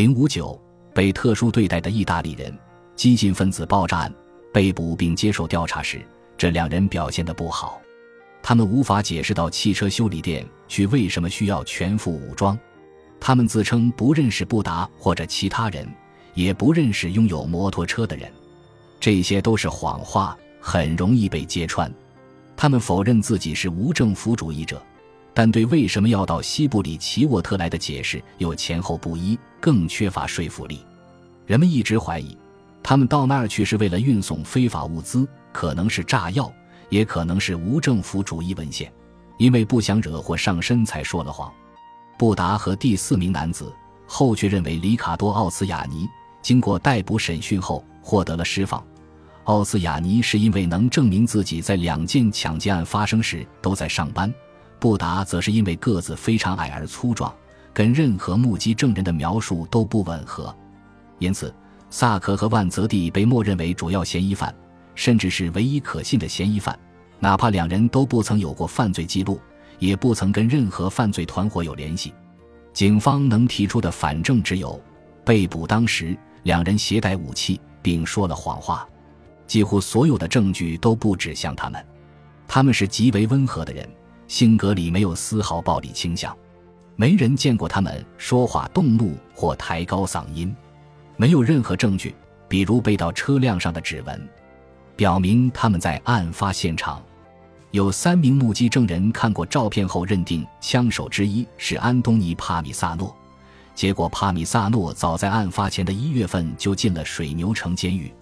零五九被特殊对待的意大利人激进分子爆炸案被捕并接受调查时，这两人表现得不好。他们无法解释到汽车修理店去为什么需要全副武装。他们自称不认识布达或者其他人，也不认识拥有摩托车的人。这些都是谎话，很容易被揭穿。他们否认自己是无政府主义者，但对为什么要到西部里奇沃特来的解释又前后不一，更缺乏说服力。人们一直怀疑，他们到那儿去是为了运送非法物资，可能是炸药。也可能是无政府主义文献，因为不想惹祸上身才说了谎。布达和第四名男子后却认为里卡多·奥斯亚尼经过逮捕审讯后获得了释放。奥斯亚尼是因为能证明自己在两件抢劫案发生时都在上班，布达则是因为个子非常矮而粗壮，跟任何目击证人的描述都不吻合。因此，萨克和万泽蒂被默认为主要嫌疑犯。甚至是唯一可信的嫌疑犯，哪怕两人都不曾有过犯罪记录，也不曾跟任何犯罪团伙有联系。警方能提出的反证只有：被捕当时两人携带武器，并说了谎话。几乎所有的证据都不指向他们。他们是极为温和的人，性格里没有丝毫暴力倾向。没人见过他们说话动怒或抬高嗓音。没有任何证据，比如被盗车辆上的指纹。表明他们在案发现场，有三名目击证人看过照片后认定枪手之一是安东尼·帕米萨诺。结果，帕米萨诺早在案发前的一月份就进了水牛城监狱。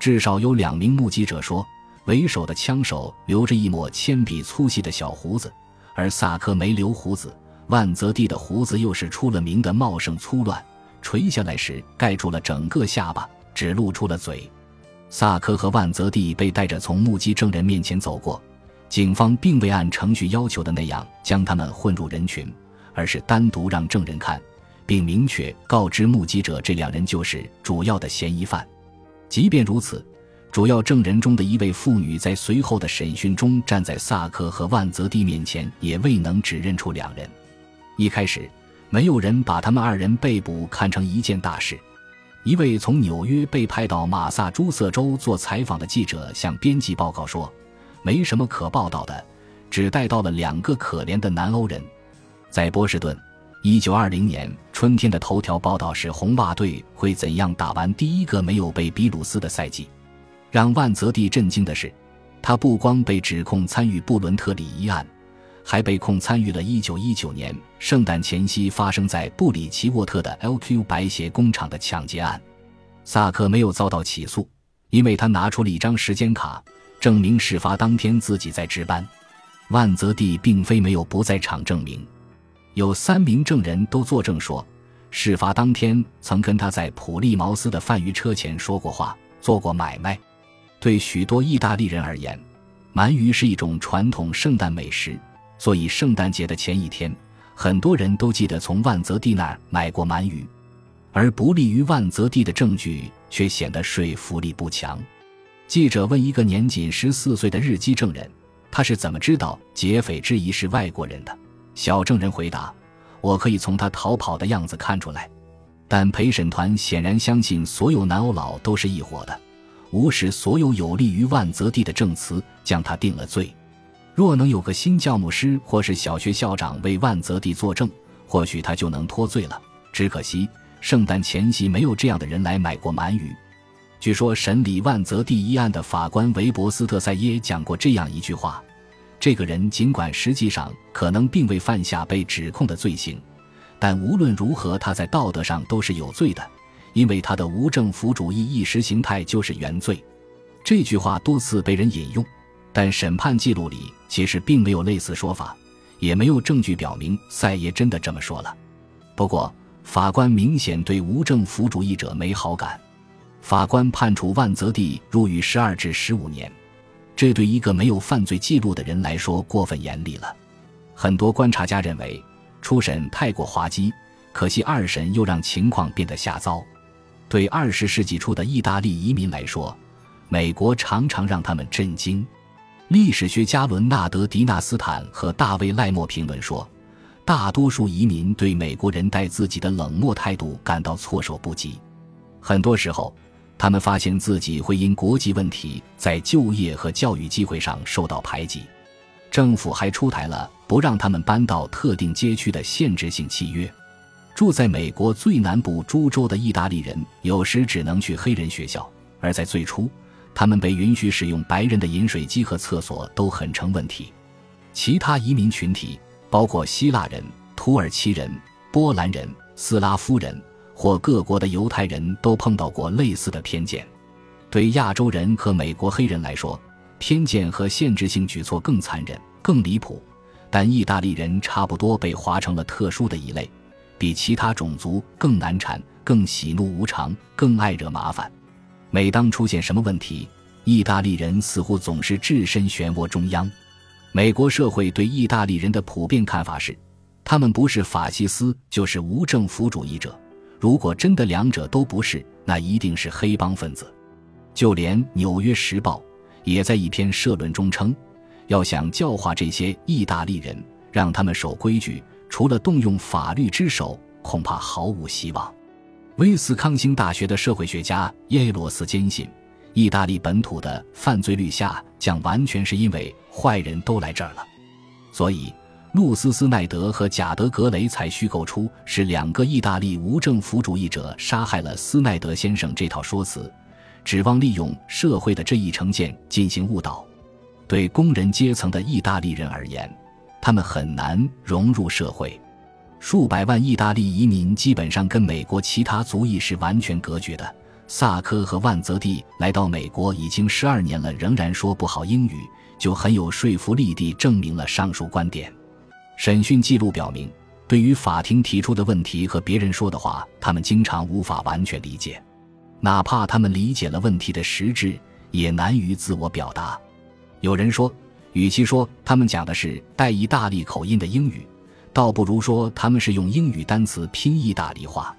至少有两名目击者说，为首的枪手留着一抹铅笔粗细的小胡子，而萨科没留胡子。万泽蒂的胡子又是出了名的茂盛粗乱，垂下来时盖住了整个下巴，只露出了嘴。萨科和万泽蒂被带着从目击证人面前走过，警方并未按程序要求的那样将他们混入人群，而是单独让证人看，并明确告知目击者这两人就是主要的嫌疑犯。即便如此，主要证人中的一位妇女在随后的审讯中站在萨科和万泽蒂面前，也未能指认出两人。一开始，没有人把他们二人被捕看成一件大事。一位从纽约被派到马萨诸塞州做采访的记者向编辑报告说：“没什么可报道的，只带到了两个可怜的南欧人。”在波士顿，1920年春天的头条报道是红袜队会怎样打完第一个没有被比鲁斯的赛季。让万泽蒂震惊的是，他不光被指控参与布伦特里一案。还被控参与了1919年圣诞前夕发生在布里奇沃特的 LQ 白鞋工厂的抢劫案。萨克没有遭到起诉，因为他拿出了一张时间卡，证明事发当天自己在值班。万泽蒂并非没有不在场证明，有三名证人都作证说，事发当天曾跟他在普利茅斯的贩鱼车前说过话，做过买卖。对许多意大利人而言，鳗鱼是一种传统圣诞美食。所以，圣诞节的前一天，很多人都记得从万泽蒂那儿买过鳗鱼，而不利于万泽蒂的证据却显得说服力不强。记者问一个年仅十四岁的日记证人：“他是怎么知道劫匪之一是外国人的？”小证人回答：“我可以从他逃跑的样子看出来。”但陪审团显然相信所有南欧佬都是一伙的，无视所有有利于万泽蒂的证词，将他定了罪。若能有个新教牧师或是小学校长为万泽蒂作证，或许他就能脱罪了。只可惜圣诞前夕没有这样的人来买过鳗鱼。据说审理万泽蒂一案的法官维伯斯特塞耶讲过这样一句话：这个人尽管实际上可能并未犯下被指控的罪行，但无论如何他在道德上都是有罪的，因为他的无政府主义意识形态就是原罪。这句话多次被人引用。但审判记录里其实并没有类似说法，也没有证据表明赛耶真的这么说了。不过，法官明显对无政府主义者没好感。法官判处万泽蒂入狱十二至十五年，这对一个没有犯罪记录的人来说过分严厉了。很多观察家认为，初审太过滑稽，可惜二审又让情况变得下糟。对二十世纪初的意大利移民来说，美国常常让他们震惊。历史学家伦纳德·迪纳斯坦和大卫·赖默评论说：“大多数移民对美国人待自己的冷漠态度感到措手不及。很多时候，他们发现自己会因国籍问题在就业和教育机会上受到排挤。政府还出台了不让他们搬到特定街区的限制性契约。住在美国最南部诸州的意大利人有时只能去黑人学校，而在最初，他们被允许使用白人的饮水机和厕所都很成问题。其他移民群体，包括希腊人、土耳其人、波兰人、斯拉夫人或各国的犹太人都碰到过类似的偏见。对亚洲人和美国黑人来说，偏见和限制性举措更残忍、更离谱，但意大利人差不多被划成了特殊的一类，比其他种族更难缠、更喜怒无常、更爱惹麻烦。每当出现什么问题，意大利人似乎总是置身漩涡中央。美国社会对意大利人的普遍看法是，他们不是法西斯就是无政府主义者。如果真的两者都不是，那一定是黑帮分子。就连《纽约时报》。也在一篇社论中称，要想教化这些意大利人，让他们守规矩，除了动用法律之手，恐怕毫无希望。威斯康星大学的社会学家耶罗斯坚信，意大利本土的犯罪率下降完全是因为坏人都来这儿了。所以，露丝·斯奈德和贾德·格雷才虚构出是两个意大利无政府主义者杀害了斯奈德先生这套说辞。指望利用社会的这一成见进行误导，对工人阶层的意大利人而言，他们很难融入社会。数百万意大利移民基本上跟美国其他族裔是完全隔绝的。萨科和万泽蒂来到美国已经十二年了，仍然说不好英语，就很有说服力地证明了上述观点。审讯记录表明，对于法庭提出的问题和别人说的话，他们经常无法完全理解。哪怕他们理解了问题的实质，也难于自我表达。有人说，与其说他们讲的是带意大利口音的英语，倒不如说他们是用英语单词拼意大利话。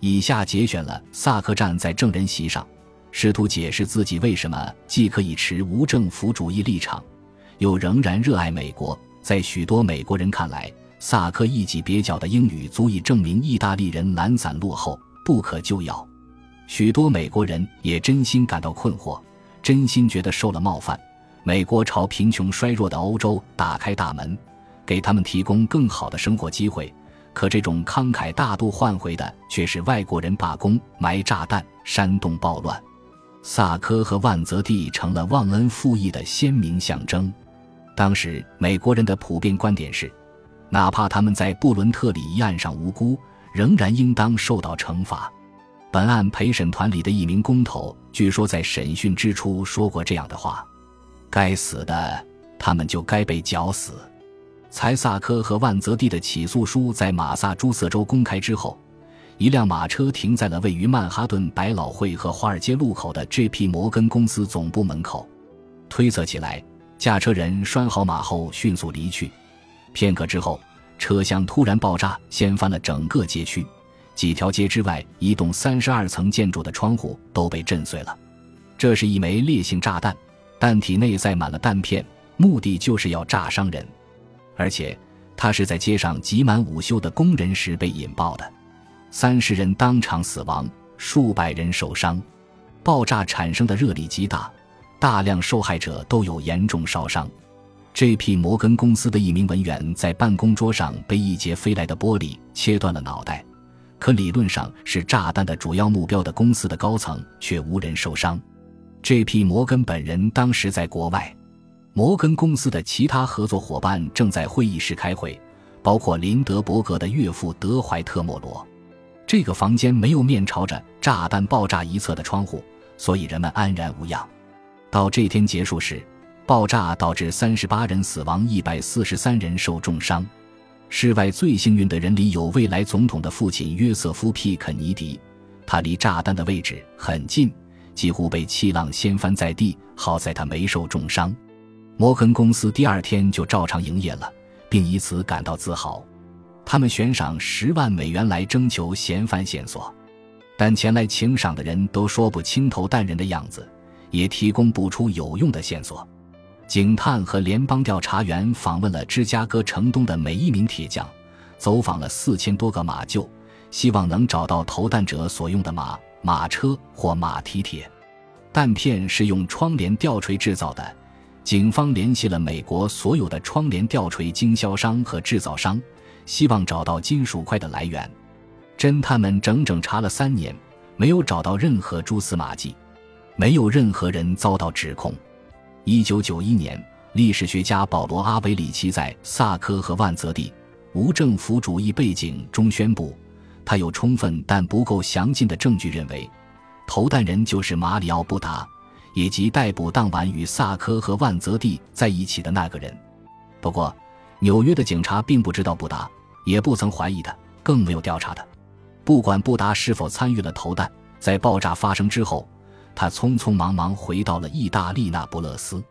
以下节选了萨克站在证人席上，试图解释自己为什么既可以持无政府主义立场，又仍然热爱美国。在许多美国人看来，萨克一己蹩脚的英语足以证明意大利人懒散落后，不可救药。许多美国人也真心感到困惑，真心觉得受了冒犯。美国朝贫穷衰弱的欧洲打开大门，给他们提供更好的生活机会，可这种慷慨大度换回的却是外国人罢工、埋炸弹、煽动暴乱。萨科和万泽蒂成了忘恩负义的鲜明象征。当时美国人的普遍观点是，哪怕他们在布伦特里一案上无辜，仍然应当受到惩罚。本案陪审团里的一名工头，据说在审讯之初说过这样的话：“该死的，他们就该被绞死。”财萨科和万泽蒂的起诉书在马萨诸塞州公开之后，一辆马车停在了位于曼哈顿百老汇和华尔街路口的 J.P. 摩根公司总部门口。推测起来，驾车人拴好马后迅速离去。片刻之后，车厢突然爆炸，掀翻了整个街区。几条街之外，一栋三十二层建筑的窗户都被震碎了。这是一枚烈性炸弹，弹体内塞满了弹片，目的就是要炸伤人。而且，它是在街上挤满午休的工人时被引爆的。三十人当场死亡，数百人受伤。爆炸产生的热力极大，大量受害者都有严重烧伤。J.P. 摩根公司的一名文员在办公桌上被一节飞来的玻璃切断了脑袋。可理论上是炸弹的主要目标的公司的高层却无人受伤。J.P. 摩根本人当时在国外，摩根公司的其他合作伙伴正在会议室开会，包括林德伯格的岳父德怀特·莫罗。这个房间没有面朝着炸弹爆炸一侧的窗户，所以人们安然无恙。到这天结束时，爆炸导致三十八人死亡，一百四十三人受重伤。室外最幸运的人里有未来总统的父亲约瑟夫 ·P· 肯尼迪，他离炸弹的位置很近，几乎被气浪掀翻在地。好在他没受重伤。摩根公司第二天就照常营业了，并以此感到自豪。他们悬赏十万美元来征求嫌犯线索，但前来请赏的人都说不清头淡人的样子，也提供不出有用的线索。警探和联邦调查员访问了芝加哥城东的每一名铁匠，走访了四千多个马厩，希望能找到投弹者所用的马、马车或马蹄铁。弹片是用窗帘吊锤制造的。警方联系了美国所有的窗帘吊锤经销商和制造商，希望找到金属块的来源。侦探们整整查了三年，没有找到任何蛛丝马迹，没有任何人遭到指控。一九九一年，历史学家保罗·阿维里奇在《萨科和万泽蒂：无政府主义背景》中宣布，他有充分但不够详尽的证据认为，投弹人就是马里奥·布达。以及逮捕当晚与萨科和万泽蒂在一起的那个人。不过，纽约的警察并不知道布达，也不曾怀疑他，更没有调查他。不管布达是否参与了投弹，在爆炸发生之后，他匆匆忙忙回到了意大利那不勒斯。